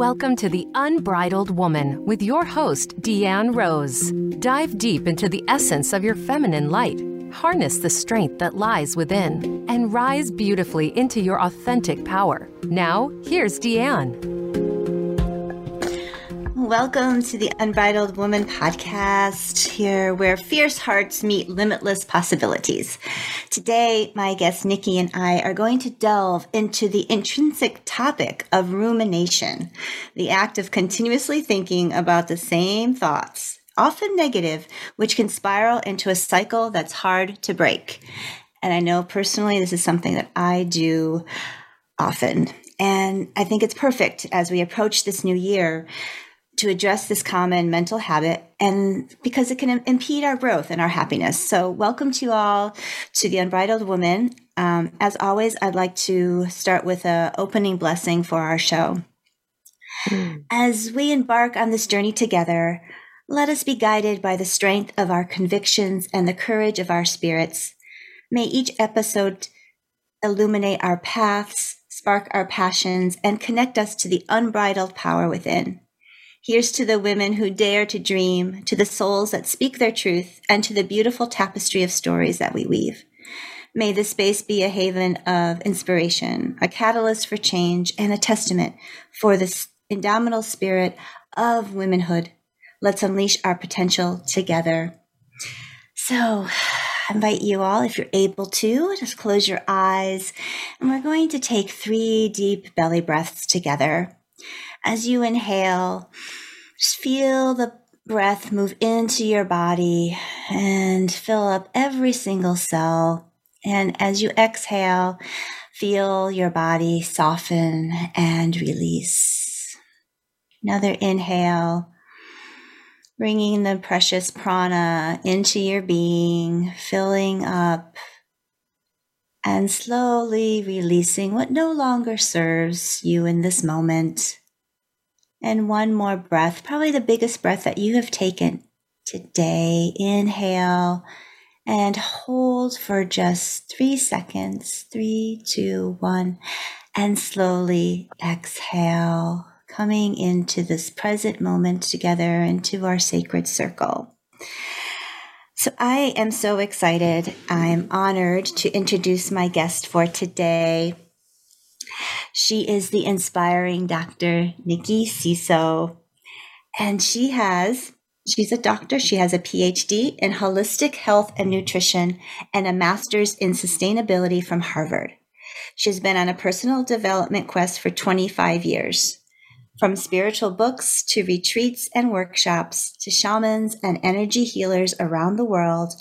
Welcome to The Unbridled Woman with your host, Deanne Rose. Dive deep into the essence of your feminine light, harness the strength that lies within, and rise beautifully into your authentic power. Now, here's Deanne. Welcome to the Unbridled Woman podcast, here where fierce hearts meet limitless possibilities. Today, my guest Nikki and I are going to delve into the intrinsic topic of rumination, the act of continuously thinking about the same thoughts, often negative, which can spiral into a cycle that's hard to break. And I know personally this is something that I do often. And I think it's perfect as we approach this new year to address this common mental habit and because it can impede our growth and our happiness. So, welcome to you all to the Unbridled Woman. Um, as always, I'd like to start with an opening blessing for our show. Mm. As we embark on this journey together, let us be guided by the strength of our convictions and the courage of our spirits. May each episode illuminate our paths, spark our passions, and connect us to the unbridled power within. Here's to the women who dare to dream, to the souls that speak their truth, and to the beautiful tapestry of stories that we weave. May this space be a haven of inspiration, a catalyst for change, and a testament for this indomitable spirit of womanhood. Let's unleash our potential together. So, I invite you all, if you're able to, just close your eyes, and we're going to take three deep belly breaths together as you inhale, just feel the breath move into your body and fill up every single cell. And as you exhale, feel your body soften and release. Another inhale, bringing the precious prana into your being, filling up and slowly releasing what no longer serves you in this moment. And one more breath, probably the biggest breath that you have taken today. Inhale and hold for just three seconds. Three, two, one. And slowly exhale, coming into this present moment together into our sacred circle. So I am so excited. I'm honored to introduce my guest for today. She is the inspiring Dr. Nikki Ciso. And she has, she's a doctor. She has a PhD in holistic health and nutrition and a master's in sustainability from Harvard. She's been on a personal development quest for 25 years. From spiritual books to retreats and workshops to shamans and energy healers around the world,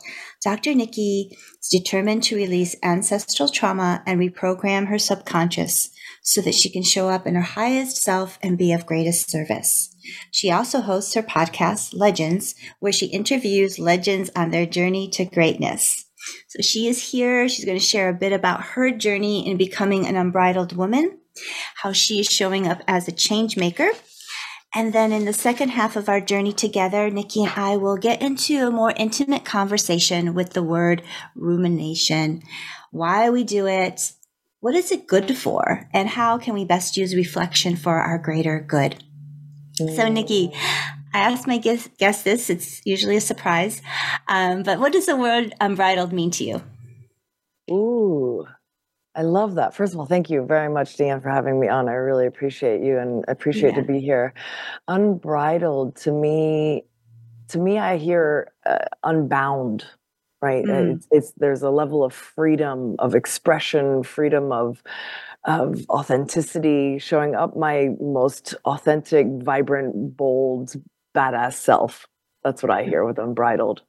Dr. Nikki is determined to release ancestral trauma and reprogram her subconscious so that she can show up in her highest self and be of greatest service. She also hosts her podcast, Legends, where she interviews legends on their journey to greatness. So she is here. She's going to share a bit about her journey in becoming an unbridled woman, how she is showing up as a change maker. And then in the second half of our journey together, Nikki and I will get into a more intimate conversation with the word rumination, why we do it, what is it good for? And how can we best use reflection for our greater good? Mm. So, Nikki, I asked my guest, guest this. It's usually a surprise. Um, but what does the word unbridled mean to you? Ooh, I love that. First of all, thank you very much, Dan, for having me on. I really appreciate you and appreciate yeah. to be here. Unbridled to me, to me, I hear uh, unbound right mm. it's, it's, there's a level of freedom of expression freedom of of authenticity showing up my most authentic vibrant bold badass self that's what i hear with unbridled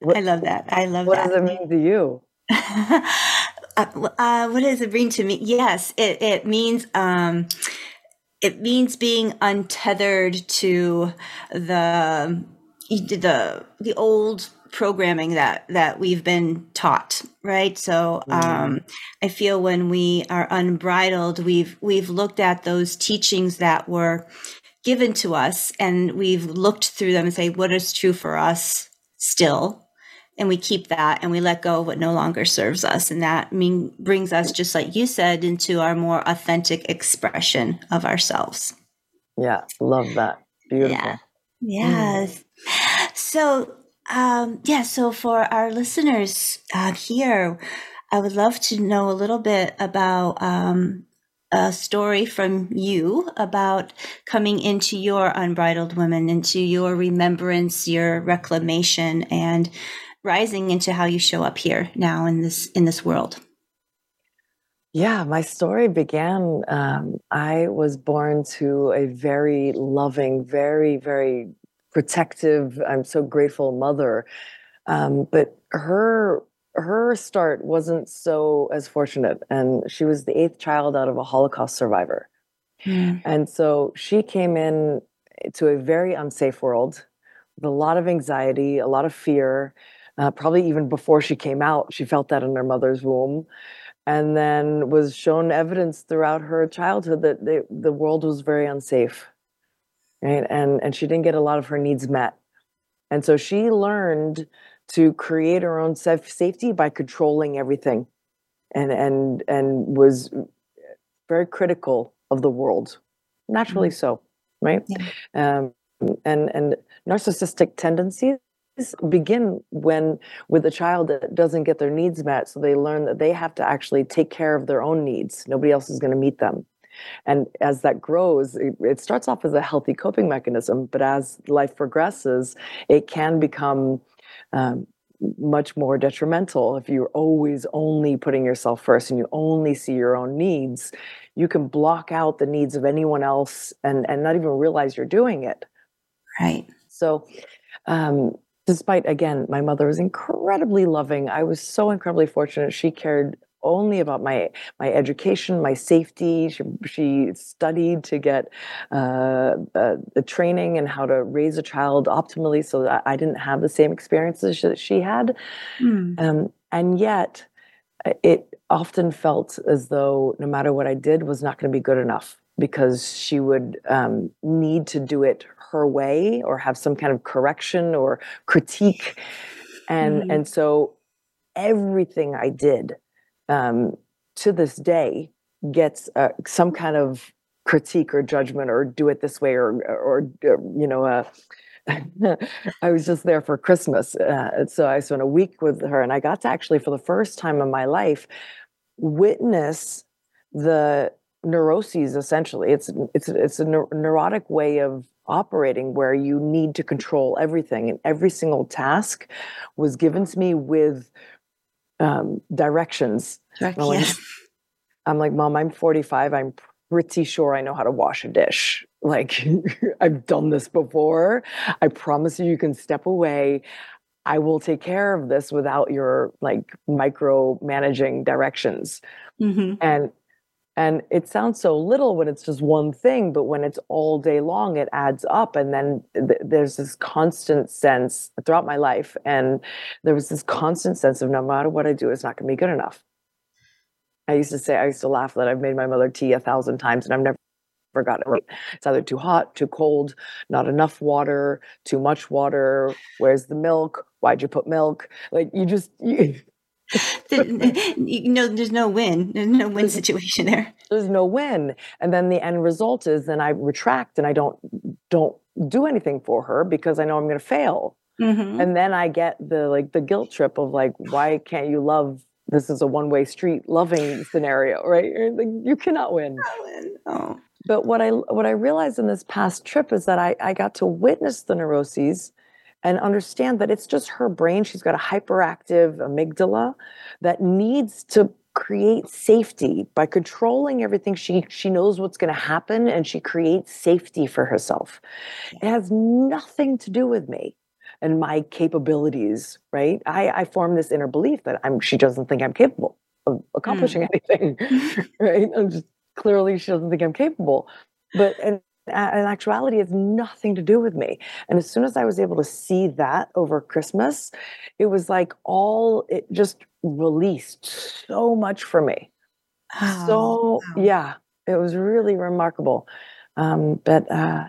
what, i love that i love what that what does it mean to you uh, uh, what does it mean to me? Yes it, it means um it means being untethered to the the the old programming that that we've been taught right? So mm-hmm. um, i feel when we are unbridled we've we've looked at those teachings that were given to us and we've looked through them and say what is true for us still and we keep that and we let go of what no longer serves us and that mean brings us just like you said into our more authentic expression of ourselves Yeah, love that. Beautiful. Yeah. Yes. Mm. So, um, yeah, so for our listeners uh, here, I would love to know a little bit about um, a story from you about coming into your unbridled woman, into your remembrance, your reclamation, and rising into how you show up here now in this in this world. Yeah, my story began. Um, I was born to a very loving, very, very protective. I'm so grateful mother, um, but her her start wasn't so as fortunate, and she was the eighth child out of a Holocaust survivor, mm. and so she came in to a very unsafe world with a lot of anxiety, a lot of fear. Uh, probably even before she came out, she felt that in her mother's womb and then was shown evidence throughout her childhood that they, the world was very unsafe right and and she didn't get a lot of her needs met and so she learned to create her own self safety by controlling everything and and and was very critical of the world naturally mm-hmm. so right yeah. um, and and narcissistic tendencies begin when with a child that doesn't get their needs met so they learn that they have to actually take care of their own needs. Nobody else is going to meet them. And as that grows it, it, starts off as a healthy coping mechanism but as life progresses it can become um, much more detrimental. If you're always only putting yourself first and you only see your own needs you can block out the needs of anyone else and and not even realize you're doing it. Right. So um, despite again my mother was incredibly loving. I was so incredibly fortunate. She cared only about my my education my safety. She, she studied to get uh, uh, the training and how to raise a child optimally so that i didn't have the same experiences that she had. Mm. um, and yet uh, it often felt as though no matter what i did was not going to be good enough because she would um, need to do it her way or have some kind of correction or critique and mm-hmm. and so everything i did um, to this day gets uh, some kind of critique or judgment or do it this way or or, or you know uh, I was just there for Christmas. Uh, so I spent a week with her, and I got to actually, for the first time in my life, witness the neuroses. Essentially, it's it's it's a neurotic way of operating where you need to control everything and every single task was given to me with um, directions. Direct, I'm, I'm like mom i'm 45 i'm pretty sure i know how to wash a dish. Like i've done this before. I promise you you can step away. I will take care of this without your like micro managing directions. Mm-hmm. and and it sounds so little when it's just one thing, but when it's all day long, it adds up. And then th- there's this constant sense throughout my life. And there was this constant sense of no matter what I do, it's not going to be good enough. I used to say, I used to laugh that I've made my mother tea a thousand times and I've never got it right. It's either too hot, too cold, not enough water, too much water. Where's the milk? Why'd you put milk? Like you just, you, you know, there's no win. There's no win situation there. There's no win, and then the end result is then I retract and I don't don't do anything for her because I know I'm going to fail. Mm-hmm. And then I get the like the guilt trip of like, why can't you love? This is a one way street loving scenario, right? Like, you cannot win. win. Oh. But what I what I realized in this past trip is that I I got to witness the neuroses and understand that it's just her brain. She's got a hyperactive amygdala that needs to create safety. By controlling everything she she knows what's going to happen and she creates safety for herself. It has nothing to do with me and my capabilities right? I i form this inner belief that i'm she doesn't think i'm capable of accomplishing mm. anything right? I'm just clearly she doesn't think i'm capable. But and in actuality has nothing to do with me. And as soon as i was able to see that over christmas it was like all it just released so much for me. Oh, so wow. yeah it was really remarkable. Um, but uh,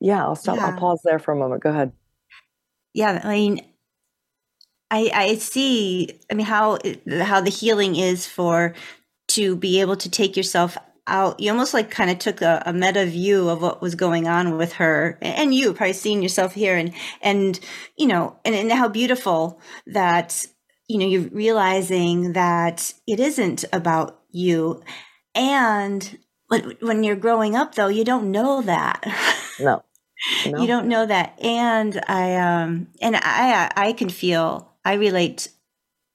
yeah i'll stop yeah. i'll pause there for a moment. Go ahead. Yeah i mean i i see i mean how how the healing is for to be able to take yourself out. You almost like kind of took a, a, meta view of what was going on with her, and you probably seeing yourself here, and and you know, and, and how beautiful that you know you're realizing that it isn't about you, and when you're growing up though, you don't know that. No. no. You don't know that, and I um and I I can feel I relate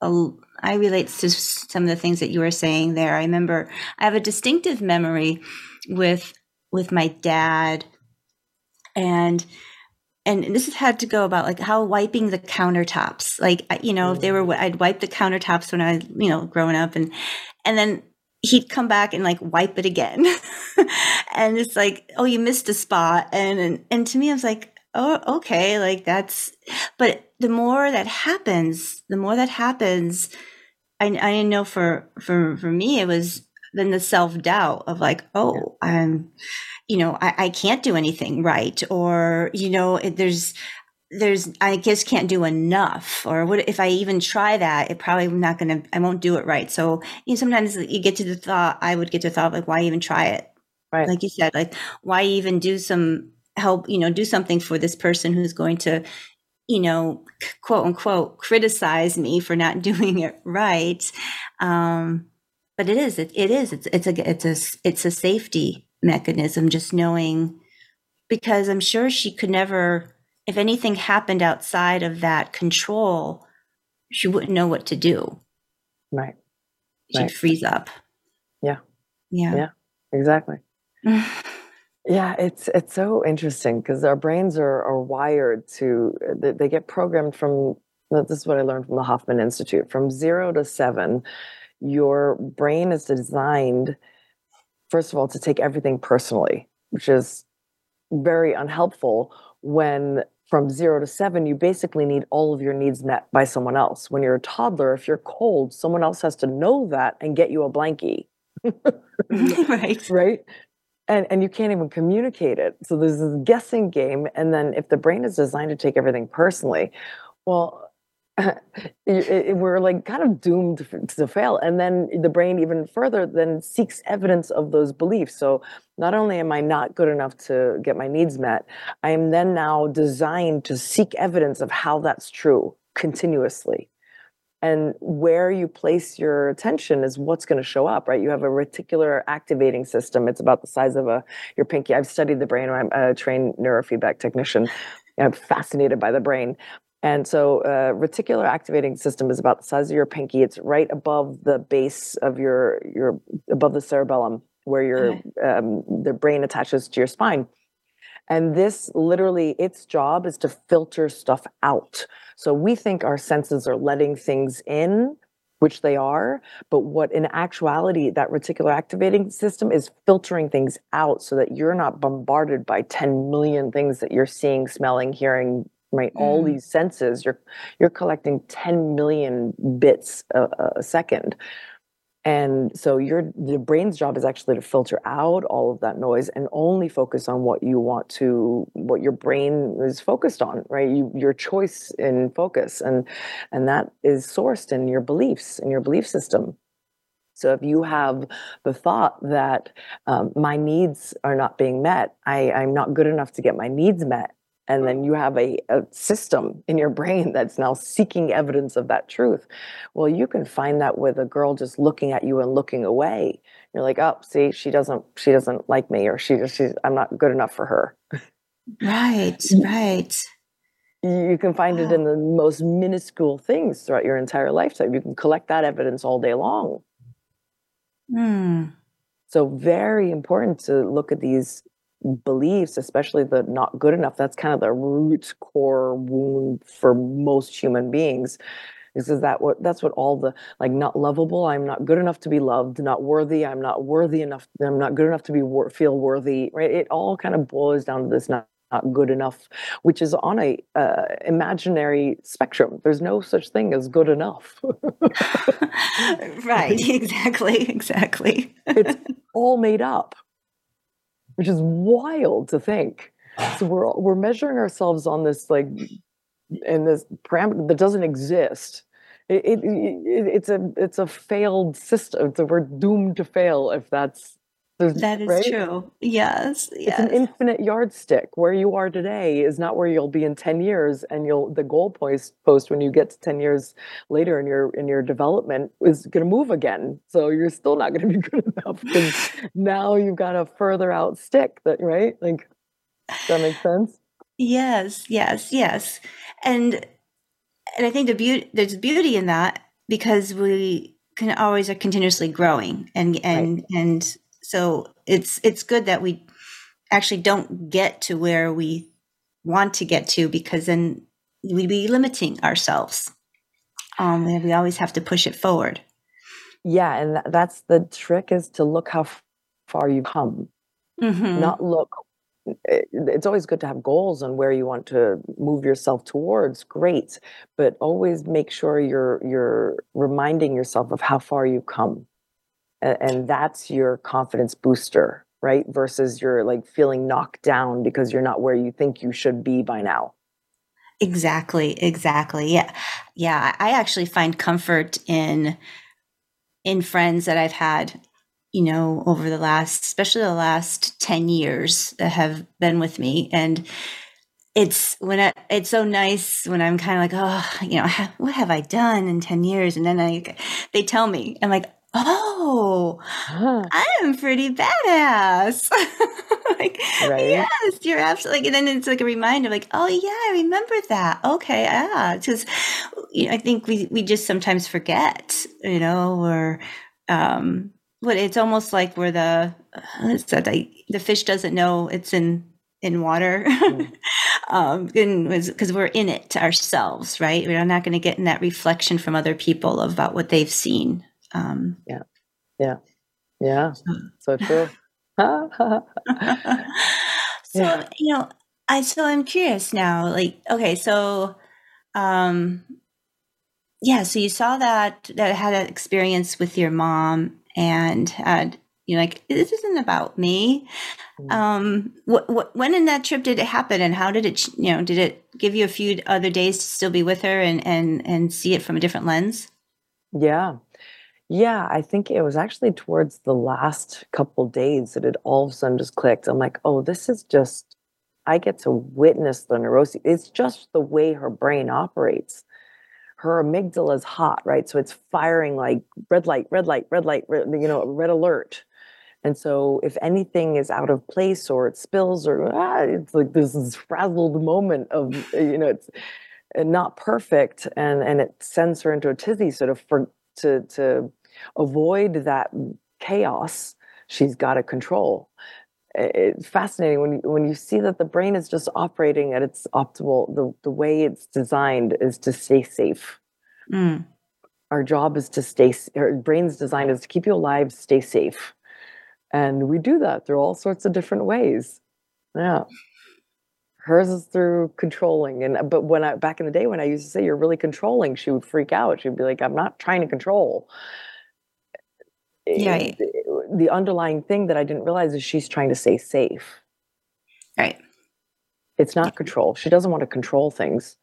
a I relate to some of the things that you were saying there. I remember I have a distinctive memory with with my dad and and this has had to go about like how wiping the countertops. Like you know if they were i'd wipe the countertops when i you know growing up and and then he'd come back and like wipe it again. And it's like oh you missed a spot. And, and and to me i was like oh okay like that's but the more that happens the more that happens I, I didn't know for for for me it was then the self doubt of like oh I'm you know I, I can't do anything right or you know it, there's there's I just can't do enough or what if I even try that it probably not gonna I won't do it right. So you know, sometimes you get to the thought I would get to the thought like why even try it? Right. Like you said like why even do some help you know do something for this person who's going to you know, quote unquote, criticize me for not doing it right. Um, but it is, it, it is, it's, it's a, it's a, it's a safety mechanism, just knowing, because I'm sure she could never, if anything happened outside of that control, she wouldn't know what to do. Right. She'd right. freeze up. Yeah. Yeah. Yeah. Exactly. Yeah, it's it's so interesting because our brains are are wired to uh, they, they get programmed from uh, this is what I learned from the Hoffman Institute from 0 to 7 your brain is designed first of all to take everything personally which is very unhelpful when from 0 to 7 you basically need all of your needs met by someone else. When you're a toddler if you're cold someone else has to know that and get you a blankie. Right. Right and and you can't even communicate it. So there's this guessing game and then if the brain is designed to take everything personally well it, it, we're like kind of doomed to fail. And then the brain even further then seeks evidence of those beliefs. So not only am i not good enough to get my needs met i am then now designed to seek evidence of how that's true continuously and where you place your attention is what's going to show up right? You have a reticular activating system. It's about the size of a your pinky. I've studied the brain. I'm a trained neurofeedback technician. I'm fascinated by the brain. And so uh, reticular activating system is about the size of your pinky. It's right above the base of your your above the cerebellum where your okay. um, the brain attaches to your spine. And this literally its job is to filter stuff out so we think our senses are letting things in, which they are, but what in actuality, that reticular activating system is filtering things out so that you're not bombarded by 10 million things that you're seeing, smelling, hearing, right? Mm. All these senses, you're you're collecting 10 million bits a, a second and so your the brain's job is actually to filter out all of that noise and only focus on what you want to what your brain is focused on right? You, your choice in focus. And and that is sourced in your beliefs in your belief system. So if you have the thought that um, my needs are not being met I, i'm not good enough to get my needs met and then you have a, a, system in your brain that's now seeking evidence of that truth. Well you can find that with a girl just looking at you and looking away. You're like oh see she doesn't she doesn't like me or she just she's i'm not good enough for her. Right right. you can find wow. it in the most minuscule things throughout your entire lifetime. You can collect that evidence all day long. Hmm. so very important to look at these beliefs, especially the not good enough, that's kind of the root core wound for most human beings. Is, is that what that's what all the like not lovable i'm not good enough to be loved not worthy i'm not worthy enough i'm not good enough to be wor- feel worthy right it all kind of boils down to this not not good enough, which is on a uh, imaginary spectrum. There's no such thing as good enough. right. Exactly. Exactly. it's all made up which is wild to think. Ah. So we're we're measuring ourselves on this like in this parameter that doesn't exist. It, it, it, it's a it's a failed system. So we're doomed to fail if that's There's, that is right? true. Yes, yes. It's an infinite yardstick. Where you are today is not where you'll be in 10 years. And you'll the goal post post when you get to 10 years later in your in your development is gonna move again. So you're still not gonna be good enough because now you've got a further out stick that right? Like does that make sense? Yes, yes, yes. And and I think the beauty there's beauty in that because we can always are continuously growing and and right. and so it's it's good that we actually don't get to where we want to get to because then we'd be limiting ourselves. Um, and we always have to push it forward. Yeah, and that's the trick is to look how far you've come, mm-hmm. not look it's always good to have goals on where you want to move yourself towards great but always make sure you're you're reminding yourself of how far you've come and, and that's your confidence booster right versus you're like feeling knocked down because you're not where you think you should be by now exactly exactly yeah yeah i actually find comfort in in friends that i've had you know, over the last, especially the last 10 years that have been with me. And it's when I, it's so nice when I'm kind of like, oh, you know, what have I done in 10 years? And then I, they tell me, I'm like, oh, huh. I am pretty badass. like, right? yes, you're absolutely. Like, and then it's like a reminder, like, oh yeah, I remember that. Okay, yeah, because you know, I think we we just sometimes forget, you know, or um, but it's almost like where the that the fish doesn't know it's in in water mm. um because we're in it ourselves right we're not going to get in that reflection from other people about what they've seen um yeah. Yeah. Yeah. So true. So yeah. you know i so i'm curious now like okay so um yeah so you saw that that had an experience with your mom and had you know like this isn't about me. Mm. um what, what when in that trip did it happen and how did it you know did it give you a few other days to still be with her and and and see it from a different lens? Yeah yeah i think it was actually towards the last couple days that it all of a sudden just clicked i'm like oh this is just i get to witness the neurosis it's just the way her brain operates her amygdala is hot, right? So it's firing like red light, red light, red light, red, you know, red alert. And so if anything is out of place or it spills or ah, it's like this is frazzled moment of, you know, it's uh, not perfect and, and it sends her into a tizzy sort of for, to, to avoid that chaos, she's got to control it's fascinating when you, when you see that the brain is just operating at its optimal the, the way it's designed is to stay safe. Mm. our job is to stay our brain's design is to keep you alive stay safe. And we do that through all sorts of different ways. Yeah hers is through controlling and uh, but when i back in the day when i used to say you're really controlling she would freak out she'd be like i'm not trying to control eh, yeah uh, the underlying thing that I didn't realize is she's trying to stay safe. Right. It's not control. She doesn't want to control things.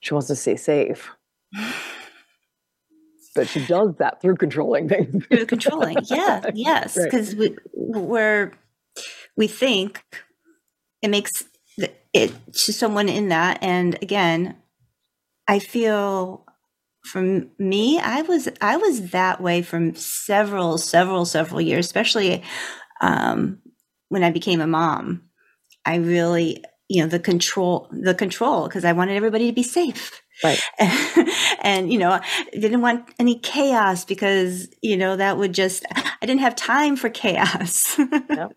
She wants to stay safe. but she does that through controlling things. through controlling, yeah, yes, because right. we we're we think it makes it to someone in that, and again, I feel from me i was i was that way from several several several years especially um, when i became a mom. I really you know the control the control because i wanted everybody to be safe. Right. And you know didn't want any chaos because you know that would just i didn't have time for chaos. Yep.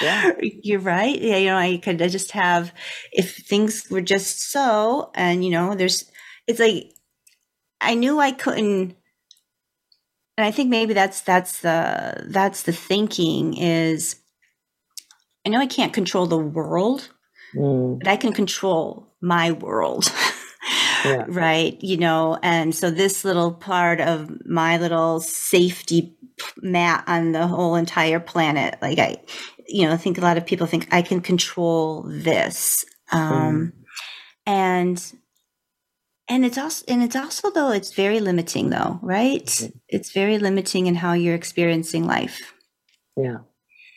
Yeah you're right yeah you know i could I just have if things were just so and you know there's it's like I knew I couldn't and I think maybe that's that's the that's the thinking is I know I can't control the world, mm. but I can control my world. yeah. Right, you know, and so this little part of my little safety mat on the whole entire planet, like I, you know, I think a lot of people think I can control this, um, mm. and and it's also and it's also though it's very limiting though right mm-hmm. it's very limiting in how you're experiencing life yeah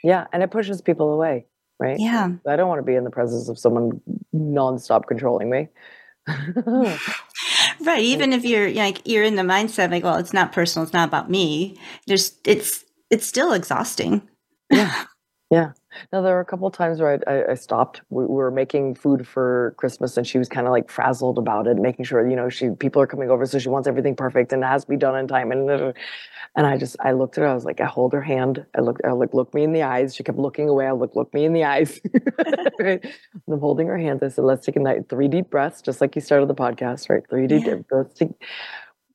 Yeah, and it pushes people away, right? Yeah. I don't want to be in the presence of someone nonstop controlling me. right. Even if you're like you're in the mindset like, well, it's not personal, it's not about me. There's it's it's still exhausting. yeah. Yeah. Now there were a couple times where I, I, stopped. We, we, were making food for Christmas, and she was kind of like frazzled about it, making sure you know she people are coming over, so she wants everything perfect and it has to be done in time. And and I just I looked at her. I was like, I hold her hand. I look. I look. Look me in the eyes. She kept looking away. I look. Look me in the eyes. right? I'm holding her hands. I said, let's take a night, three deep breaths, just like you started the podcast, right? Three deep yeah. breaths.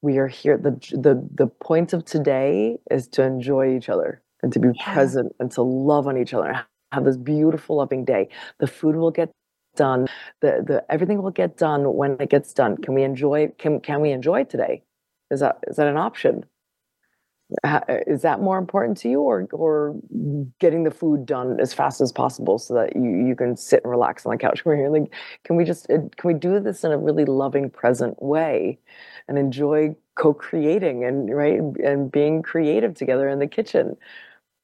We are here. The the the point of today is to enjoy each other and to be yeah. present and to love on each other have this beautiful loving day the food will get done the the everything will get done when it gets done can we enjoy can can we enjoy today is that is that an option Uh, is that more important to you or or getting the food done as fast as possible so that you you can sit and relax on the couch where you're like can we just can we do this in a really loving present way and enjoy co-creating and right and being creative together in the kitchen?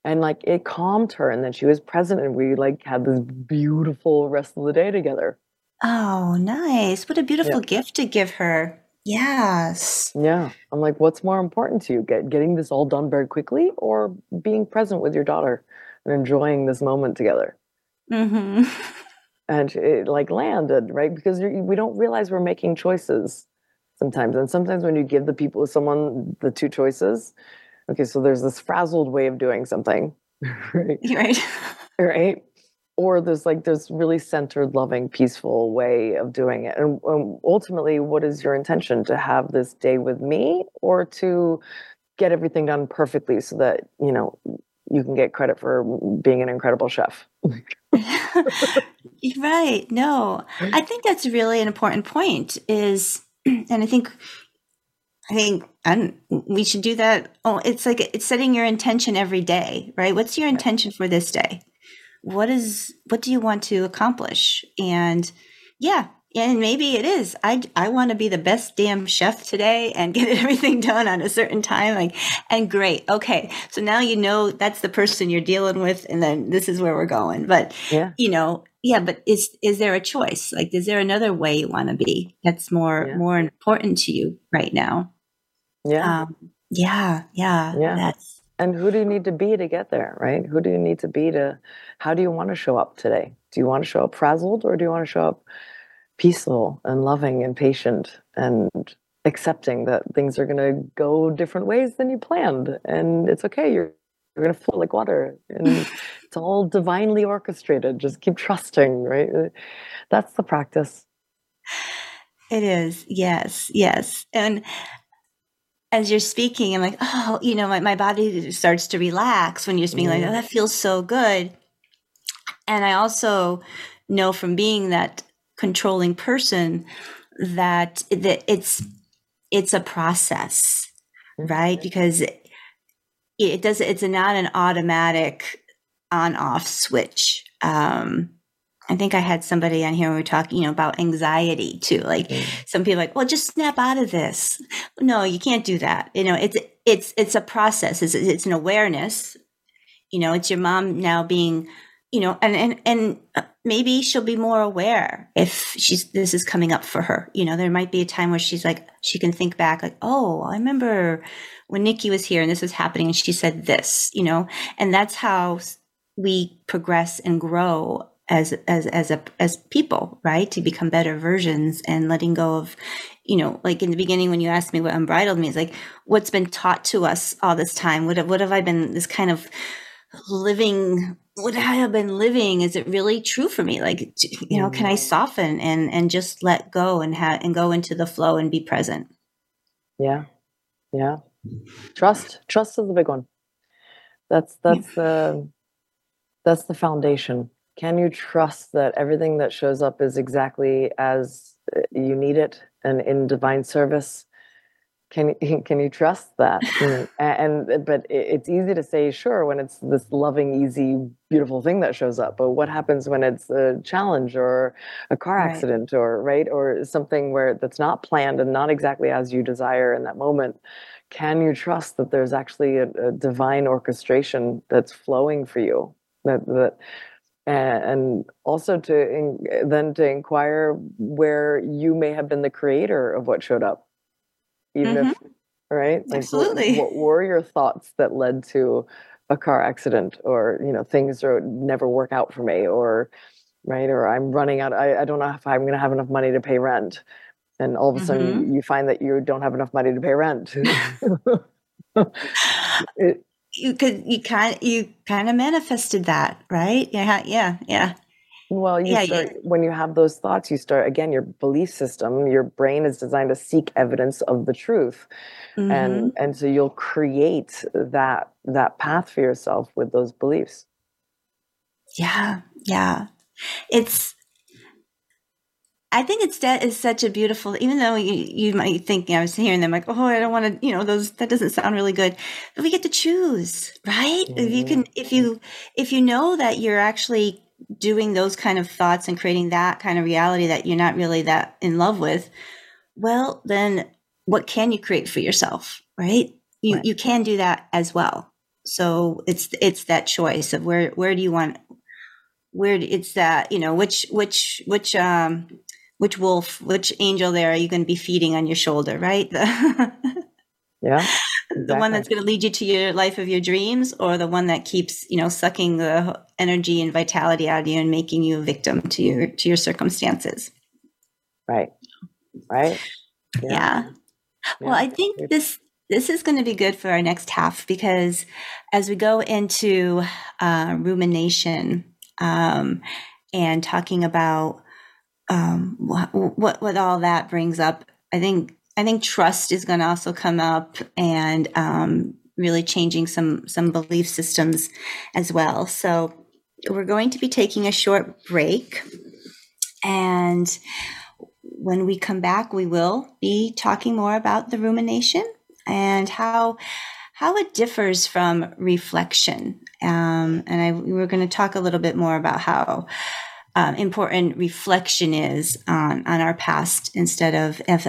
And like it calmed her and then she was present and we like had this beautiful rest of the day together. Oh nice. What a beautiful yeah. gift to give her yes yeah i'm like what's more important to you get getting this all done very quickly or being present with your daughter and enjoying this moment together mm-hmm. and it like landed right because we don't realize we're making choices sometimes and sometimes when you give the people someone the two choices okay, so there's this frazzled way of doing something, right? Right. right. Or there's like this really centered, loving, peaceful way of doing it. And um, ultimately, what is your intention to have this day with me or to get everything done perfectly so that, you know, you can get credit for being an incredible chef? right. No, I think that's really an important point is, and I think I think and we should do that. Oh, it's like it's setting your intention every day, right? What's your intention for this day? What is what do you want to accomplish? And yeah, and maybe it is. I I want to be the best damn chef today and get everything done on a certain time. Like, and great. Okay, so now you know that's the person you're dealing with, and then this is where we're going. But yeah, you know, yeah. But is is there a choice? Like, is there another way you want to be that's more yeah. more important to you right now? Yeah. Um, yeah. Yeah. Yeah. That's and who do you need to be to get there, right? Who do you need to be to how do you want to show up today? Do you want to show up frazzled or do you want to show up peaceful and loving and patient and accepting that things are going to go different ways than you planned and it's okay you're you're going to flow like water and it's all divinely orchestrated just keep trusting right uh, that's the practice it is yes yes and as you're speaking, I'm like, oh, you know, my, my body starts to relax when you're speaking, mm. like, oh, that feels so good. And I also know from being that controlling person that, that it's it's a process, right? Because it, it does it's not an automatic on off switch. Um, I think I had somebody on here we were talking, you know, about anxiety too. Like mm. some people like, well, just snap out of this. No, you can't do that. You know, it's it's it's a process. It's it's an awareness. You know, it's your mom now being, you know, and and and uh, maybe she'll be more aware if she's this is coming up for her. You know, there might be a time where she's like she can think back like, oh, I remember when Nikki was here and this was happening and she said this. You know, and that's how we progress and grow as as as a as people right? To become better versions and letting go of you know like in the beginning when you asked me what unbridled means like what's been taught to us all this time? What have, what have i been this kind of living what have i been living? Is it really true for me? Like you know can i mm-hmm. soften and and just let go and have and go into the flow and be present? Yeah. Yeah. Trust trust is the big one. That's that's the that's the foundation can you trust that everything that shows up is exactly as uh, you need it and in divine service? Can can you trust that? And, and, but it's easy to say sure when it's this loving easy beautiful thing that shows up but what happens when it's a challenge or a car accident right. or right or something where that's not planned and not exactly as you desire in that moment? Can you trust that there's actually a, a divine orchestration that's flowing for you? That that and also to in, then to inquire where you may have been the creator of what showed up. Even mm-hmm. if right? Like, absolutely. what, what, were your thoughts that led to a car accident or you know things are never work out for me or right or i'm running out i, I don't know if i'm going to have enough money to pay rent. And all of a mm-hmm. sudden you find that you don't have enough money to pay rent. It, you could you kind you kind of manifested that right? Yeah yeah yeah. Well you yeah, start yeah. when you have those thoughts you start again your belief system your brain is designed to seek evidence of the truth. Mm-hmm. and and so you'll create that that path for yourself with those beliefs. Yeah yeah. It's I think it's that is such a beautiful, even though you, you might think, I was hearing them like, oh, I don't want to, you know, those, that doesn't sound really good, but we get to choose, right? Mm-hmm. If you can, if you, if you know that you're actually doing those kind of thoughts and creating that kind of reality that you're not really that in love with, well, then what can you create for yourself, right? You, right. you can do that as well. So it's, it's that choice of where, where do you want, where it's that, you know, which, which, which, um, which wolf, which angel there are you going to be feeding on your shoulder, right? The yeah. Exactly. The one that's going to lead you to your life of your dreams or the one that keeps, you know, sucking the energy and vitality out of you and making you a victim to your to your circumstances. Right. Right. Yeah. yeah. Well, I think this this is going to be good for our next half because as we go into uh, rumination um, and talking about um, what, what all that brings up. I think I think trust is going to also come up and um, really changing some some belief systems as well. So we're going to be taking a short break, and when we come back, we will be talking more about the rumination and how how it differs from reflection. Um, and I, we are going to talk a little bit more about how um, important reflection is on, on our past instead of, of,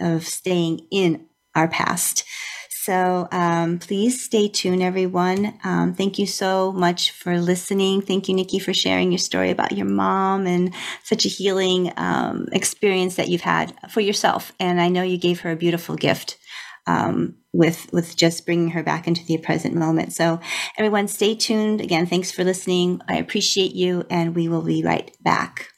of staying in our past. So um, please stay tuned, everyone. Um, thank you so much for listening. Thank you, Nikki, for sharing your story about your mom and such a healing um, experience that you've had for yourself. And I know you gave her a beautiful gift um, with with just bringing her back into the present moment. So, everyone, stay tuned. Again, thanks for listening. I appreciate you, and we will be right back.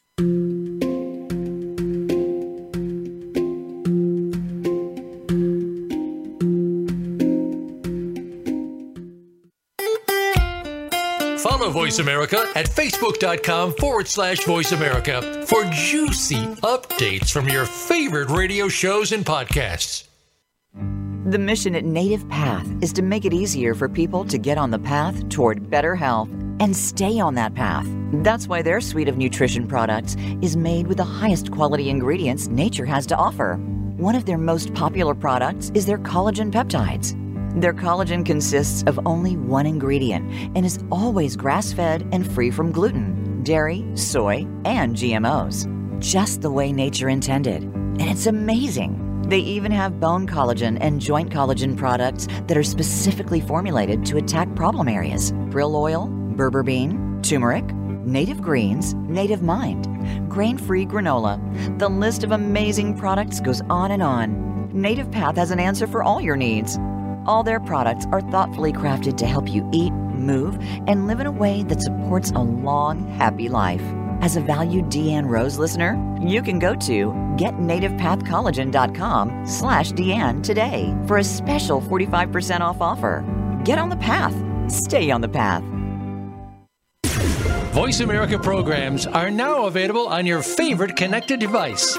Follow Voice America at facebook.com forward slash voice America for juicy updates from your favorite radio shows and podcasts. The mission at Native Path is to make it easier for people to get on the path toward better health and stay on that path. That's why their suite of nutrition products is made with the highest quality ingredients nature has to offer. One of their most popular products is their collagen peptides. Their collagen consists of only one ingredient and is always grass fed and free from gluten, dairy, soy, and GMOs. Just the way nature intended. And it's amazing. They even have bone collagen and joint collagen products that are specifically formulated to attack problem areas krill oil, berberine, turmeric, native greens, native mind, grain free granola. The list of amazing products goes on and on. Native Path has an answer for all your needs. All their products are thoughtfully crafted to help you eat, move, and live in a way that supports a long, happy life. As a valued Deanne Rose listener, you can go to getnativepathcollagen.com slash Deanne today for a special 45% off offer. Get on the path. Stay on the path. Voice America programs are now available on your favorite connected device,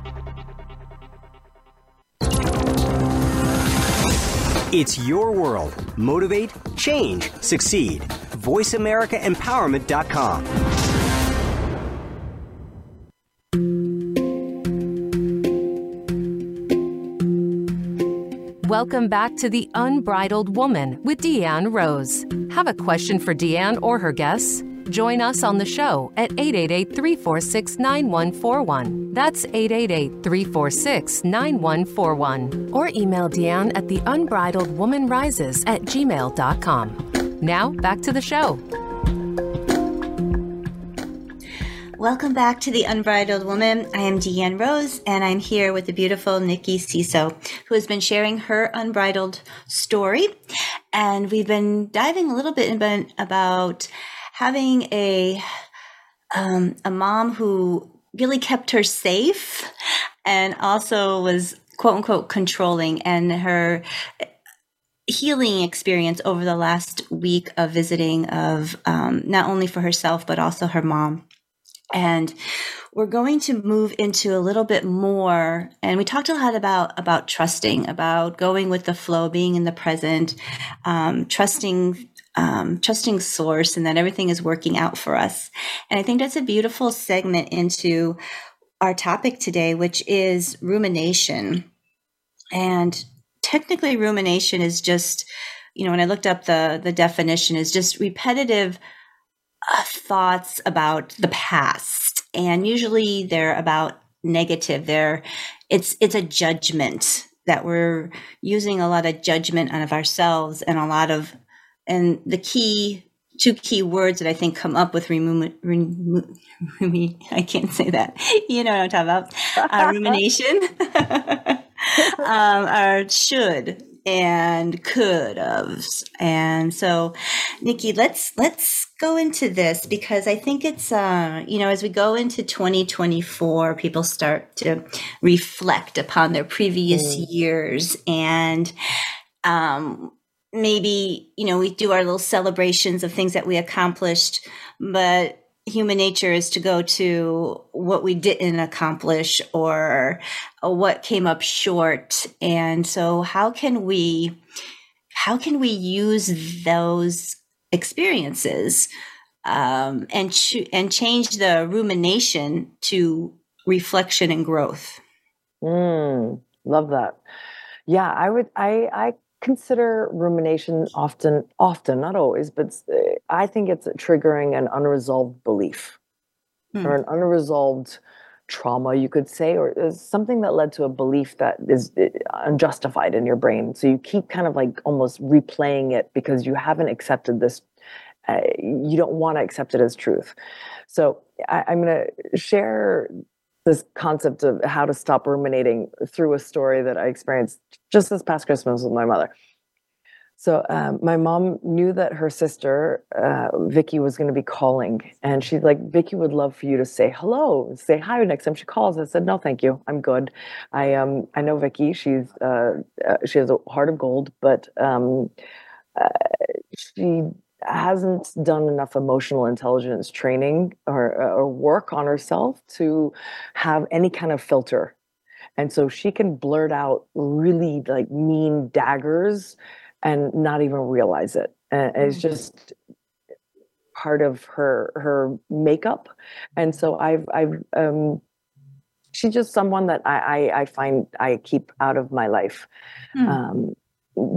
It's your world. Motivate, change, succeed. VoiceAmericaEmpowerment.com. Welcome back to The Unbridled Woman with Deanne Rose. Have a question for Deanne or her guests? Join us on the show at 888 346 9141. That's 888 346 9141. Or email Deanne at theunbridledwomanrises at gmail.com. Now, back to the show. Welcome back to The Unbridled Woman. I am Deanne Rose, and I'm here with the beautiful Nikki Ciso, who has been sharing her unbridled story. And we've been diving a little bit about having a um, a mom who really kept her safe and also was quote unquote controlling and her healing experience over the last week of visiting of um, not only for herself but also her mom. And we're going to move into a little bit more and we talked a lot about about trusting about going with the flow being in the present um, trusting um, trusting source and that everything is working out for us. And I think that's a beautiful segment into our topic today, which is rumination. And technically, rumination is just, you know, when I looked up the, the definition, is just repetitive uh, thoughts about the past. And usually they're about negative. They're, it's, it's a judgment that we're using a lot of judgment out of ourselves and a lot of and the key two key words that I think come up with remove, I can't say that. You know what I'm talking about. Uh, rumination um, are should and could of. And so, Nikki, let's let's go into this because I think it's uh, you know as we go into 2024, people start to reflect upon their previous mm. years and um, maybe, you know, we do our little celebrations of things that we accomplished, but human nature is to go to what we didn't accomplish or, what came up short. And so how can we, how can we use those experiences um, and and change the rumination to reflection and growth. Mm, love that. Yeah, I would. I I consider rumination often, often, not always, but eh, I think it's triggering an unresolved belief mm. or an unresolved trauma, you could say, or something that led to a belief that is eh, unjustified in your brain. So you keep kind of like almost replaying it because you haven't accepted this. Uh, you don't want to accept it as truth. So I, I'm going to share this concept of how to stop ruminating through a story that I experienced just this past Christmas with my mother. So um, my mom knew that her sister uh, Vicky was going to be calling, and she's like, "Vicky would love for you to say hello, say hi next time she calls." I said, "No, thank you, I'm good. I um I know Vicky. She's uh, uh she has a heart of gold, but um uh, she hasn't done enough emotional intelligence training or, uh, or work on herself to have any kind of filter and so she can blurt out really like mean daggers and not even realize it and it's mm. just part of her her makeup and so i've i've um she's just someone that i i, I find i keep out of my life mm. um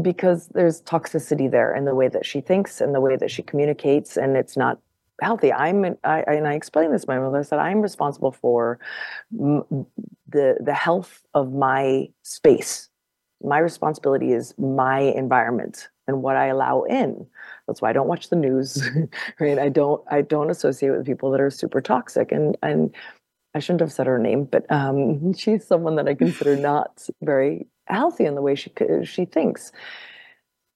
because there's toxicity there in the way that she thinks and the way that she communicates and it's not healthy. I'm I, and i explained this to my mother I said i'm responsible for m- the the health of my space. My responsibility is my environment and what i allow in. That's why i don't watch the news right? I don't i don't associate with people that are super toxic and and I shouldn't have said her name, but um, she's someone that I consider not very healthy in the way she she thinks.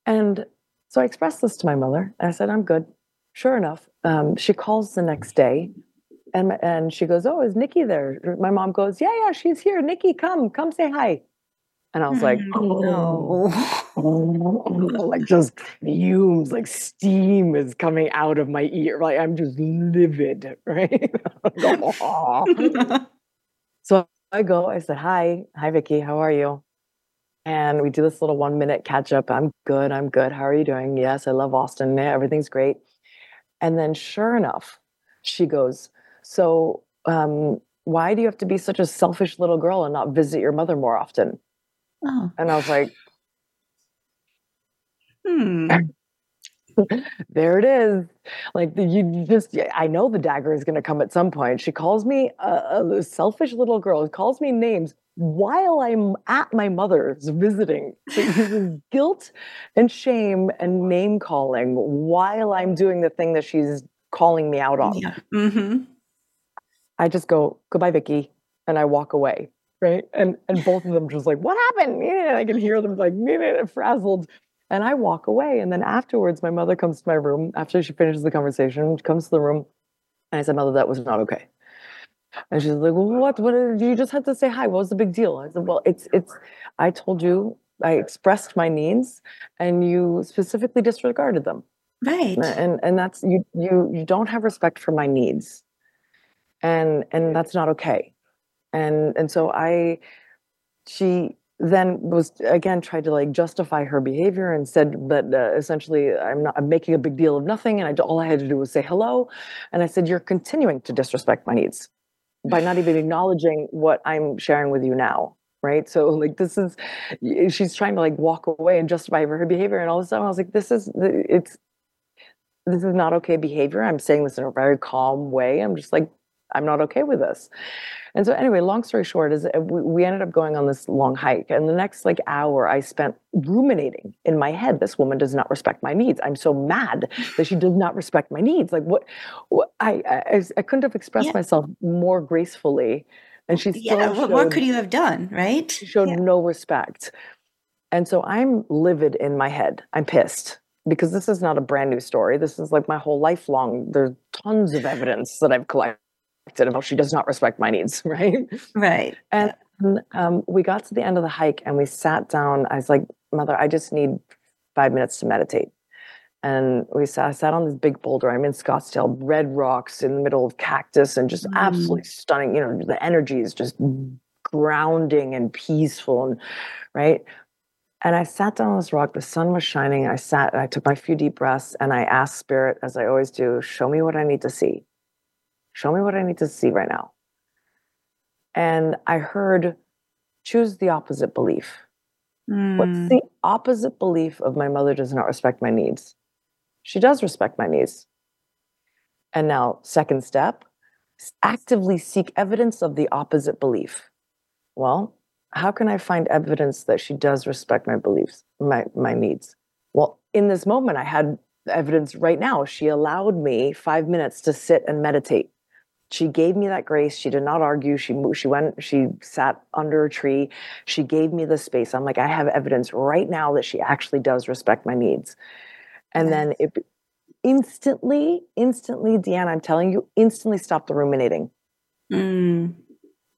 And So I expressed this to my mother. And I said, I'm good. Sure enough, um, she calls the next day and, and she goes, Oh, is Nikki there? My mom goes, Yeah, yeah, she's here. Nikki, come, come say hi. And I was like, Oh, no. like just fumes, like steam is coming out of my ear. Like I'm just livid, right? so I go, I said, Hi, hi, Vicky, how are you? And we do this little one minute catch up. I'm good, I'm good. How are you doing? Yes, I love Austin. Yeah, everything's great. And then sure enough, she goes, So um, why do you have to be such a selfish little girl and not visit your mother more often? oh. And I was like, Hmm. there it is. Like the, you just, I know the dagger is going to come at some point. She calls me a, a selfish little girl, calls me names while I'm at my mother's visiting. It uses guilt and shame and name calling while I'm doing the thing that she's calling me out on. Yeah. Mm-hmm. I just go, goodbye, Vicky. And I walk away. Right. And and both of them just like, what happened? Yeah, I can hear them like frazzled. And I walk away. And then afterwards, my mother comes to my room after she finishes the conversation, comes to the room. And I said, Mother, that was not okay. And she's like, well, what? What? Did, you just had to say hi. What was the big deal? I said, well, it's, it's, I told you, I expressed my needs and you specifically disregarded them. Right. And, and that's, you, you, you don't have respect for my needs. And, and that's not okay. And, and so I, she, then was again tried to like justify her behavior and said that uh, essentially I'm not I'm making a big deal of nothing and I all I had to do was say hello and I said you're continuing to disrespect my needs by not even acknowledging what I'm sharing with you now right? So like this is she's trying to like walk away and justify her behavior and all of a sudden I was like this is it's this is not okay behavior. I'm saying this in a very calm way. I'm just like I'm not okay with this and so anyway, long story short is uh, we ended up going on this long hike and the next like hour I spent ruminating in my head this woman does not respect my needs. I'm so mad that she does not respect my needs. Like what, what I, I I couldn't have expressed yeah. myself more gracefully and she still yeah, what more could you have done, right? She showed yeah. no respect. And so I'm livid in my head. I'm pissed because this is not a brand new story. This is like my whole lifelong. There's tons of evidence that I've collected about she does not respect my needs, right? Right. And um, we got to the end of the hike and we sat down. I was like, Mother, I just need five minutes to meditate. And we sat, I sat on this big boulder. I'm in Scottsdale, red rocks in the middle of cactus and just mm. absolutely stunning. You know, the energy is just grounding and peaceful and right. And I sat down on this rock. The sun was shining. I sat, I took my few deep breaths and I asked Spirit, as I always do, show me what I need to see. Show me what I need to see right now. And I heard, choose the opposite belief. Mm. What's hmm. the opposite belief of my mother does not respect my needs? She does respect my needs. And now, second step, actively seek evidence of the opposite belief. Well, how can I find evidence that she does respect my beliefs, my, my needs? Well, in this moment, I had evidence right now. She allowed me five minutes to sit and meditate she gave me that grace. She did not argue. She moved, she went she sat under a tree. She gave me the space. I'm like i have evidence right now that she actually does respect my needs. And yes. then it instantly instantly Deanna, i'm telling you instantly stopped the ruminating. Mm.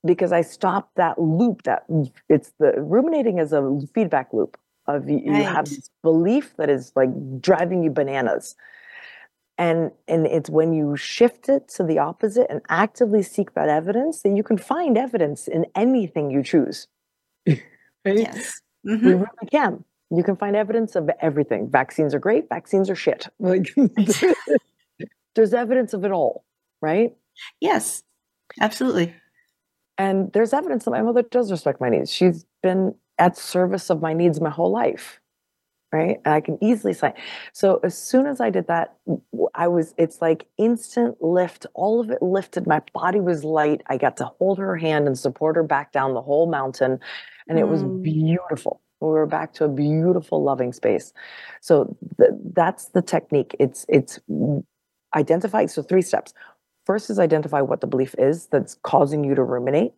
because i stopped that loop that it's the ruminating is a feedback loop of you, right. you have this belief that is like driving you bananas and and it's when you shift it to the opposite and actively seek that evidence that you can find evidence in anything you choose. Right? yes. Mm-hmm. we really can. You can find evidence of everything. Vaccines are great vaccines are shit. Like there's evidence of it all right? Yes absolutely. And there's evidence that my mother does respect my needs. She's been at service of my needs my whole life right? And i can easily say so as soon as i did that i was it's like instant lift all of it lifted my body was light i got to hold her hand and support her back down the whole mountain and it was mm. beautiful. We were back to a beautiful loving space. So th- that's the technique. It's it's identify so three steps. First is identify what the belief is that's causing you to ruminate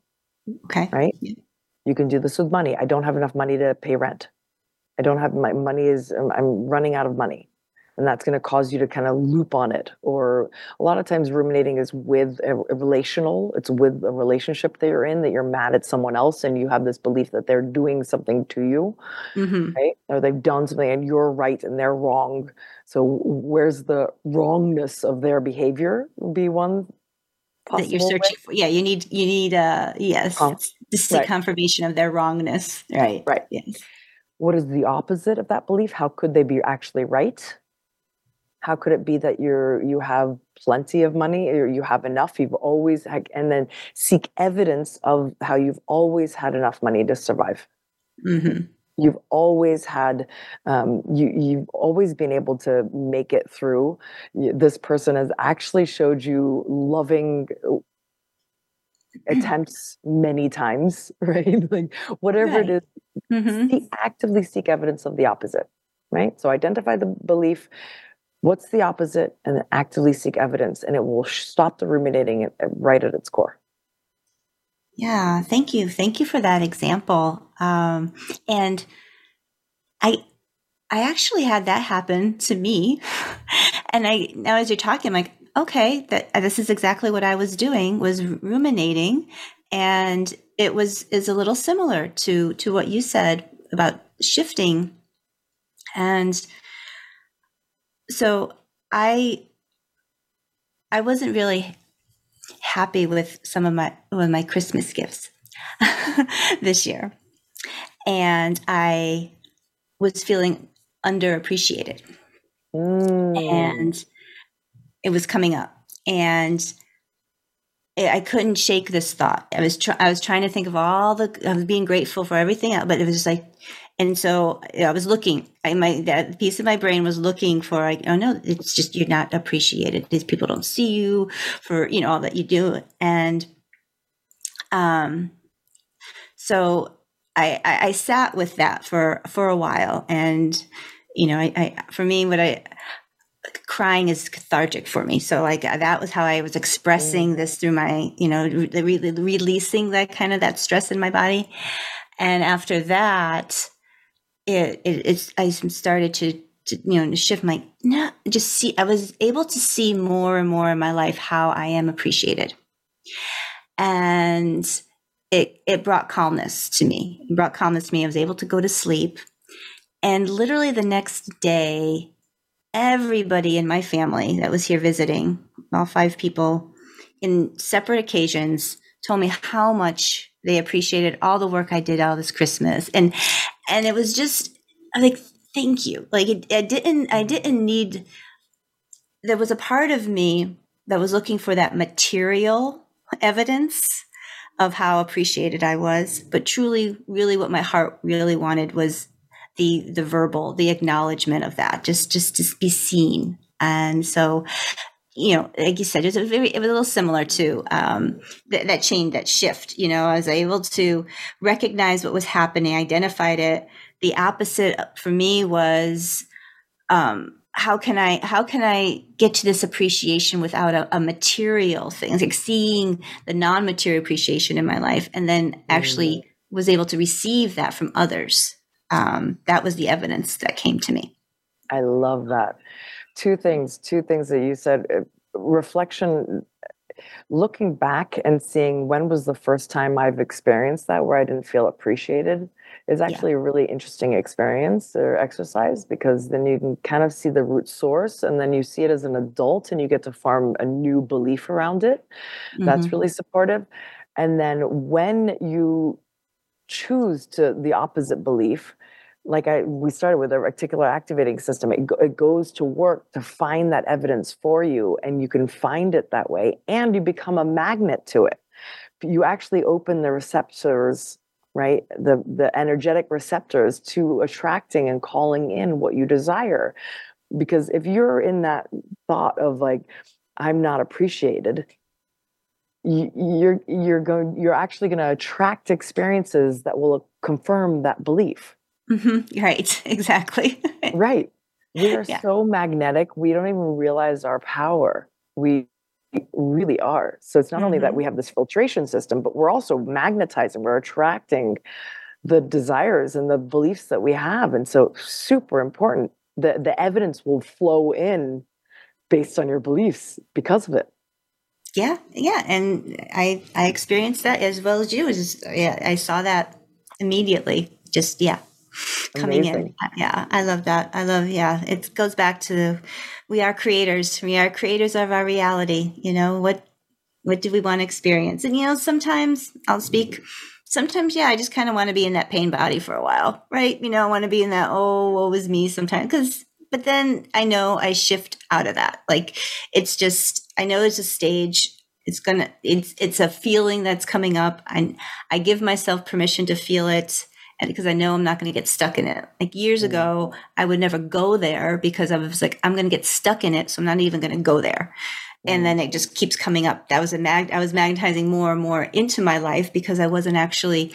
okay. right? You can do this with money. I don't have enough money to pay rent I don't have my money is I'm running out of money. And that's going to cause you to kind of loop on it. Or a lot of times ruminating is with a, a, relational it's with a relationship that you're in that you're mad at someone else and you have this belief that they're doing something to you mm-hmm. right? Or they've done something and you're right and they're wrong. So where's the wrongness of their behavior would be one that you're searching way? for. Yeah you need you need uh yes um, to seek right. confirmation of their wrongness. Right. Right. Yes what is the opposite of that belief? How could they be actually right? How could it be that you're you have plenty of money or you have enough you've always had, and then seek evidence of how you've always had enough money to survive. Mm-hmm. you've always had um, you you've always been able to make it through. This person has actually showed you loving uh, attempts many times right like whatever right. it is, mm-hmm. seek, actively seek evidence of the opposite right so identify the belief What's the opposite? And then actively seek evidence, and it will stop the ruminating right at its core. Yeah, thank you. Thank you for that example. Um, and I, I actually had that happen to me. and I now, as you're talking, I'm like, okay, that this is exactly what I was doing was ruminating, and it was is a little similar to to what you said about shifting, and so I I wasn't really happy with some of my with my Christmas gifts this year. And I was feeling underappreciated. Mm. And it was coming up. And I couldn't shake this thought. I was tr- I was trying to think of all the I was being grateful for everything, but it was just like and so I was looking, I, my, that piece of my brain was looking for, like, oh no, it's just, you're not appreciated. These people don't see you for, you know, all that you do. And, um, so I, I, I sat with that for, for a while. And, you know, I, I, for me, what I, crying is cathartic for me. So like that was how I was expressing mm. this through my, you know, re- re- releasing that kind of that stress in my body. And after that, it, it it's I started to, to you know shift my no just see I was able to see more and more in my life how I am appreciated, and it it brought calmness to me. It brought calmness to me. I was able to go to sleep, and literally the next day, everybody in my family that was here visiting, all five people, in separate occasions, told me how much they appreciated all the work I did all this Christmas. And and it was just like thank you. Like it, I didn't I didn't need there was a part of me that was looking for that material evidence of how appreciated I was, but truly really what my heart really wanted was the the verbal, the acknowledgement of that, just just to be seen. And so you know, like you said, it was a very, it was a little similar to um, th- that change, that shift. You know, I was able to recognize what was happening, identified it. The opposite for me was, um, how can I, how can I get to this appreciation without a, a material thing, like seeing the non-material appreciation in my life, and then actually mm. was able to receive that from others. Um, that was the evidence that came to me. I love that two things two things that you said uh, reflection looking back and seeing when was the first time i've experienced that where i didn't feel appreciated is actually yeah. a really interesting experience or exercise because then you can kind of see the root source and then you see it as an adult and you get to form a new belief around it mm-hmm. that's really supportive and then when you choose to the opposite belief like I we started with a reticular activating system. It, it goes to work to find that evidence for you, and you can find it that way, and you become a magnet to it. You actually open the receptors, right? The the energetic receptors to attracting and calling in what you desire. Because if you're in that thought of like, I'm not appreciated, you're you're going you're actually going to attract experiences that will confirm that belief Mm-hmm. Right, exactly. right. We are yeah. so magnetic, we don't even realize our power. We really are. So it's not mm-hmm. only that mm-hmm. we have this filtration system, but we're also magnetizing, we're attracting the desires and the beliefs that we have. And so super important. The the evidence will flow in based on your beliefs because of it. Yeah, yeah, and I I experienced that as well as you. Is yeah, I saw that immediately. Just yeah, coming Amazing. in. Yeah, I love that. I love yeah. It goes back to we are creators. We are creators of our reality. You know what what do we want to experience? And you know, sometimes I'll speak sometimes, yeah, I just kind of want to be in that pain body for a while, right? You know, I want to be in that, oh, what was me sometimes. Because, but then I know I shift out of that. Like, it's just, I know it's a stage. It's gonna, it's, it's a feeling that's coming up. I, I give myself permission to feel it. Because I know I'm not going to get stuck in it. Like years mm. ago, I would never go there because I was like, I'm going to get stuck in it. So I'm not even going to go there and then it just keeps coming up. That was a mag. I was magnetizing more and more into my life because I wasn't actually.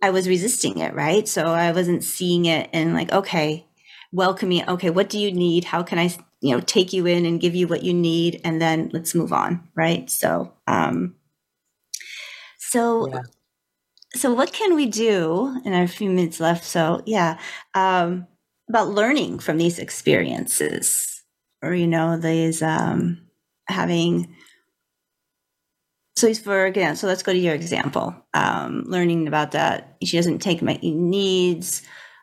I was resisting it, right? So I wasn't seeing it and like, okay, welcome me. Okay, what do you need? How can I, you know, take you in and give you what you need, and then let's move on, right? So, um, so. Yeah. So what can we do in our few minutes left? So yeah, um, about learning from these experiences, or you know, these um, having so for again so let's go to your example um, learning about that. She doesn't take my needs.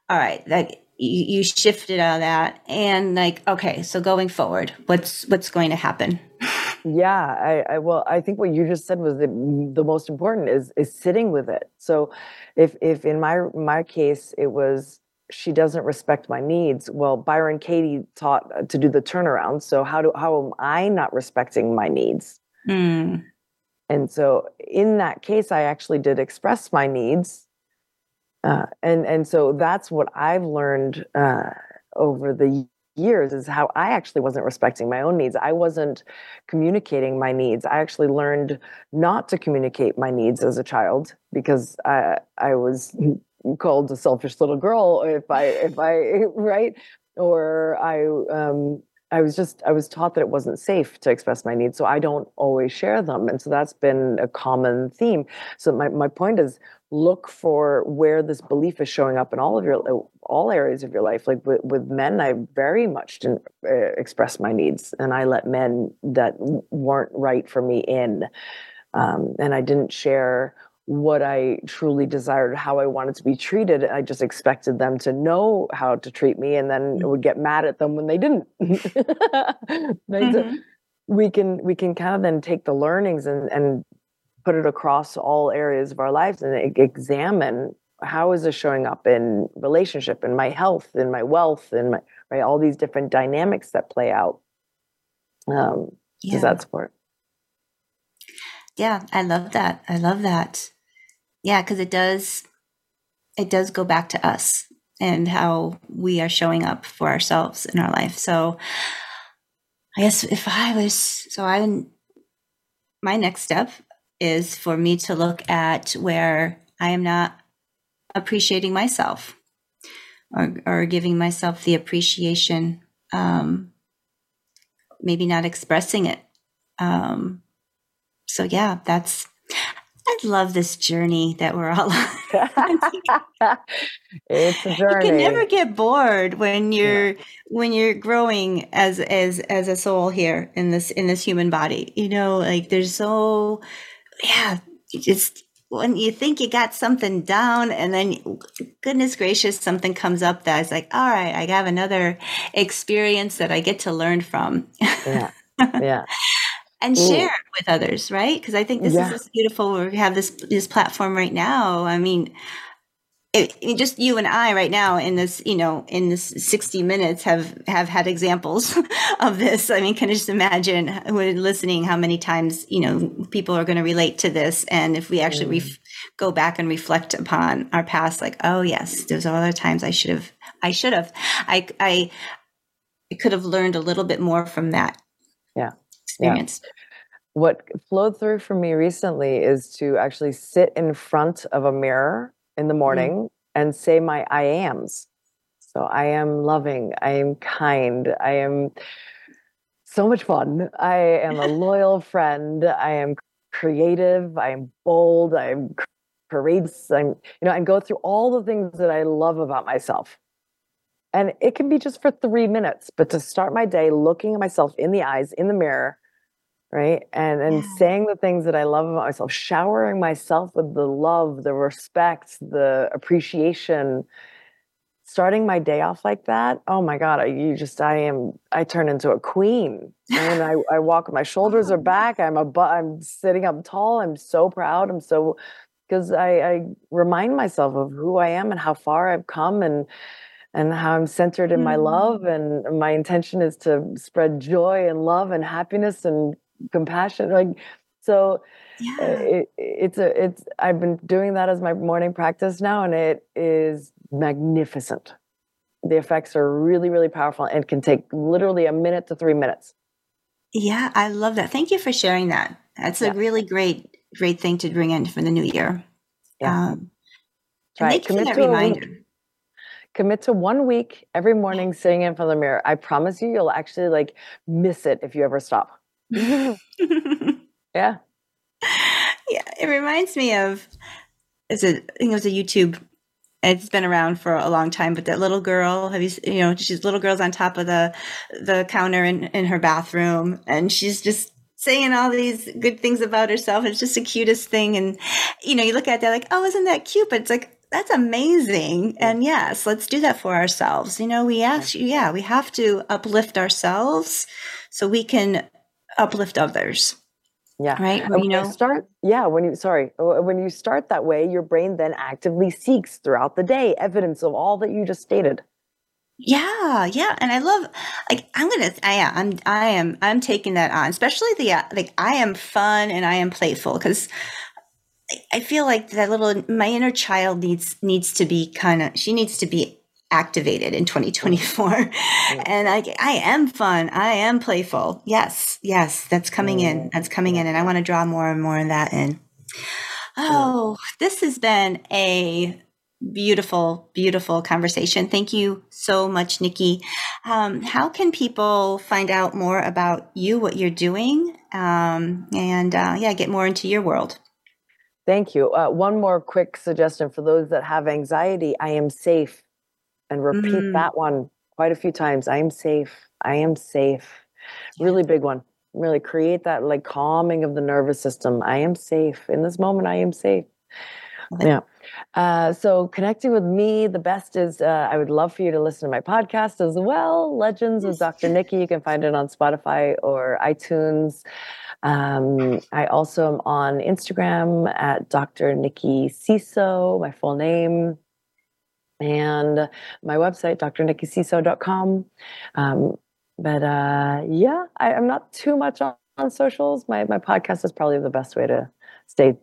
All right that you, you shifted out of that and like okay so going forward what's what's going to happen yeah I, I well i think what you just said was the, the most important is is sitting with it so if if in my my case it was she doesn't respect my needs. Well, Byron Katie taught uh, to do the turnaround. So how do how am I not respecting my needs? Mm. And so in that case, I actually did express my needs, uh, and and so that's what I've learned uh, over the years is how I actually wasn't respecting my own needs. I wasn't communicating my needs. I actually learned not to communicate my needs as a child because I I was called a selfish little girl if I if I right or I um I was just I was taught that it wasn't safe to express my needs, so I don't always share them, and so that's been a common theme. So my my point is look for where this belief is showing up in all of your all areas of your life. Like with, with men, I very much didn't uh, express my needs, and I let men that weren't right for me in, um, and I didn't share what I truly desired, how I wanted to be treated. I just expected them to know how to treat me and then mm. would get mad at them when they didn't. mm-hmm. we can we can kind of then take the learnings and, and put it across all areas of our lives and examine how is this showing up in relationship in my health in my wealth in my right all these different dynamics that play out um yeah. does that support yeah i love that i love that yeah, because it does it does go back to us and how we are showing up for ourselves in our life. So I guess if I was so I my next step is for me to look at where I am not appreciating myself or, or giving myself the appreciation, um, maybe not expressing it. Um, so yeah, that's I love this journey that we're all on. it's a journey. You can never get bored when you're yeah. when you're growing as as as a soul here in this in this human body. You know, like there's so yeah, just when you think you got something down and then goodness gracious something comes up that's like all right i have another experience that i get to learn from yeah yeah and share it with others, right? Because I think this yeah. is beautiful. We have this this platform right now. I mean, it, it, just you and I right now in this, you know, in this 60 minutes have have had examples of this. I mean, can you just imagine when listening how many times, you know, people are going to relate to this and if we actually mm. ref- go back and reflect upon our past like, oh yes, those are other times I should have I should have I I I could have learned a little bit more from that. Yeah experience. Yeah. What flowed through for me recently is to actually sit in front of a mirror in the mm-hmm. morning mm. and say my I ams. So I am loving, I am kind, I am so much fun. I am a loyal friend, I am creative, I am bold, I am parades i'm you know and go through all the things that i love about myself and it can be just for three minutes but to start my day looking at myself in the eyes in the mirror right and and yeah. saying the things that i love about myself showering myself with the love the respect the appreciation starting my day off like that oh my god I, you just i am i turn into a queen and I, I walk my shoulders are back i'm a i'm sitting up tall i'm so proud i'm so because I, I remind myself of who i am and how far i've come and and how i'm centered in my love mm. and my intention is to spread joy and love and happiness and compassion like so yeah. it, it's a it's i've been doing that as my morning practice now and it is magnificent. The effects are really, really powerful and can take literally a minute to three minutes. Yeah, I love that. Thank you for sharing that. That's yeah. a really great, great thing to bring in for the new year. Yeah. Um, right. Commit to reminder. Commit to one week every morning sitting in front of the mirror. I promise you, you'll actually like miss it if you ever stop. yeah. Yeah. It reminds me of, is it, I think it was a YouTube it's been around for a long time but that little girl have you you know she's little girl's on top of the the counter in in her bathroom and she's just saying all these good things about herself it's just the cutest thing and you know you look at that like oh isn't that cute but it's like that's amazing and yes let's do that for ourselves you know we ask you, yeah we have to uplift ourselves so we can uplift others yeah. Right. Well, you know, start, yeah. When you, sorry, when you start that way, your brain then actively seeks throughout the day evidence of all that you just stated. Yeah, yeah, and I love like I'm gonna I am I'm I am I'm taking that on, especially the uh, like I am fun and I am playful because I feel like that little my inner child needs needs to be kind of she needs to be activated in 2024 and I, I am fun. I am playful. Yes yes that's coming in. That's coming in and i want to draw more and more of that in. Oh this has been a beautiful beautiful conversation. Thank you so much nikki. Um, how can people find out more about you what you're doing? Um, and uh, yeah get more into your world. Thank you. Uh, one more quick suggestion for those that have anxiety. I am safe and repeat mm. that one quite a few times. I am safe. I am safe. Really big one. Really create that like calming of the nervous system. I am safe. In this moment, I am safe. Yeah. Uh, so connecting with me, the best is uh, I would love for you to listen to my podcast as well. Legends with Dr. Nikki. You can find it on Spotify or iTunes. Um, I also am on Instagram at Dr. Nikki Ciso, my full name and my website, drnikkiciso.com. Um, but uh, yeah, I, am not too much on, on, socials. My my podcast is probably the best way to stay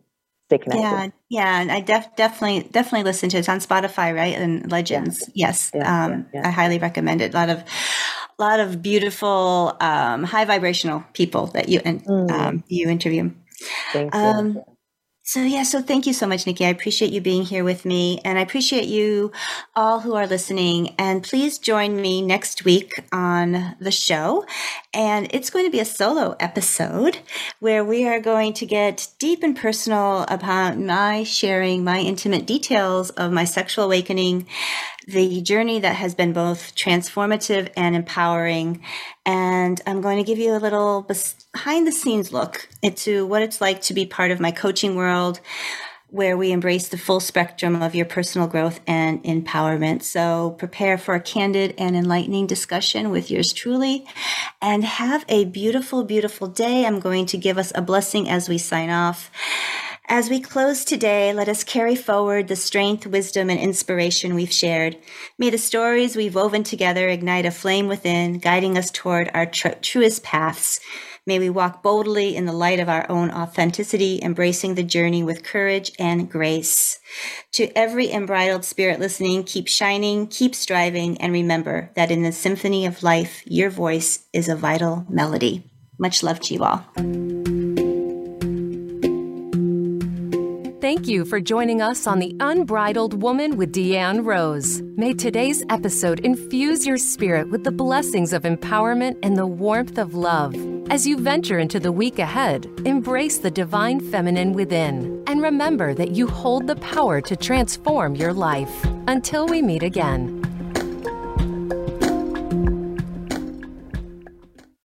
stay connected. Yeah, yeah, and I def- definitely definitely listen to it. It's on Spotify, right? And Legends, yeah. yes, yeah, um, yeah, I highly recommend it. A lot of a lot of beautiful, um, high vibrational people that you and mm. um, you interview. Thank you. So, yeah, so thank you so much, Nikki. I appreciate you being here with me, and I appreciate you all who are listening. And please join me next week on the show. And it's going to be a solo episode where we are going to get deep and personal about my sharing my intimate details of my sexual awakening the journey that has been both transformative and empowering. And I'm going to give you a little behind the scenes look into what it's like to be part of my coaching world where we embrace the full spectrum of your personal growth and empowerment. So prepare for a candid and enlightening discussion with yours truly and have a beautiful, beautiful day. I'm going to give us a blessing as we sign off. As we close today, let us carry forward the strength, wisdom, and inspiration we've shared. May the stories we've woven together ignite a flame within, guiding us toward our tr- truest paths. May we walk boldly in the light of our own authenticity, embracing the journey with courage and grace. To every unbridled spirit listening, keep shining, keep striving, and remember that in the symphony of life, your voice is a vital melody. Much love to you all. Thank you for joining us on The Unbridled Woman with Deanne Rose. May today's episode infuse your spirit with the blessings of empowerment and the warmth of love. As you venture into the week ahead, embrace the divine feminine within and remember that you hold the power to transform your life. Until we meet again.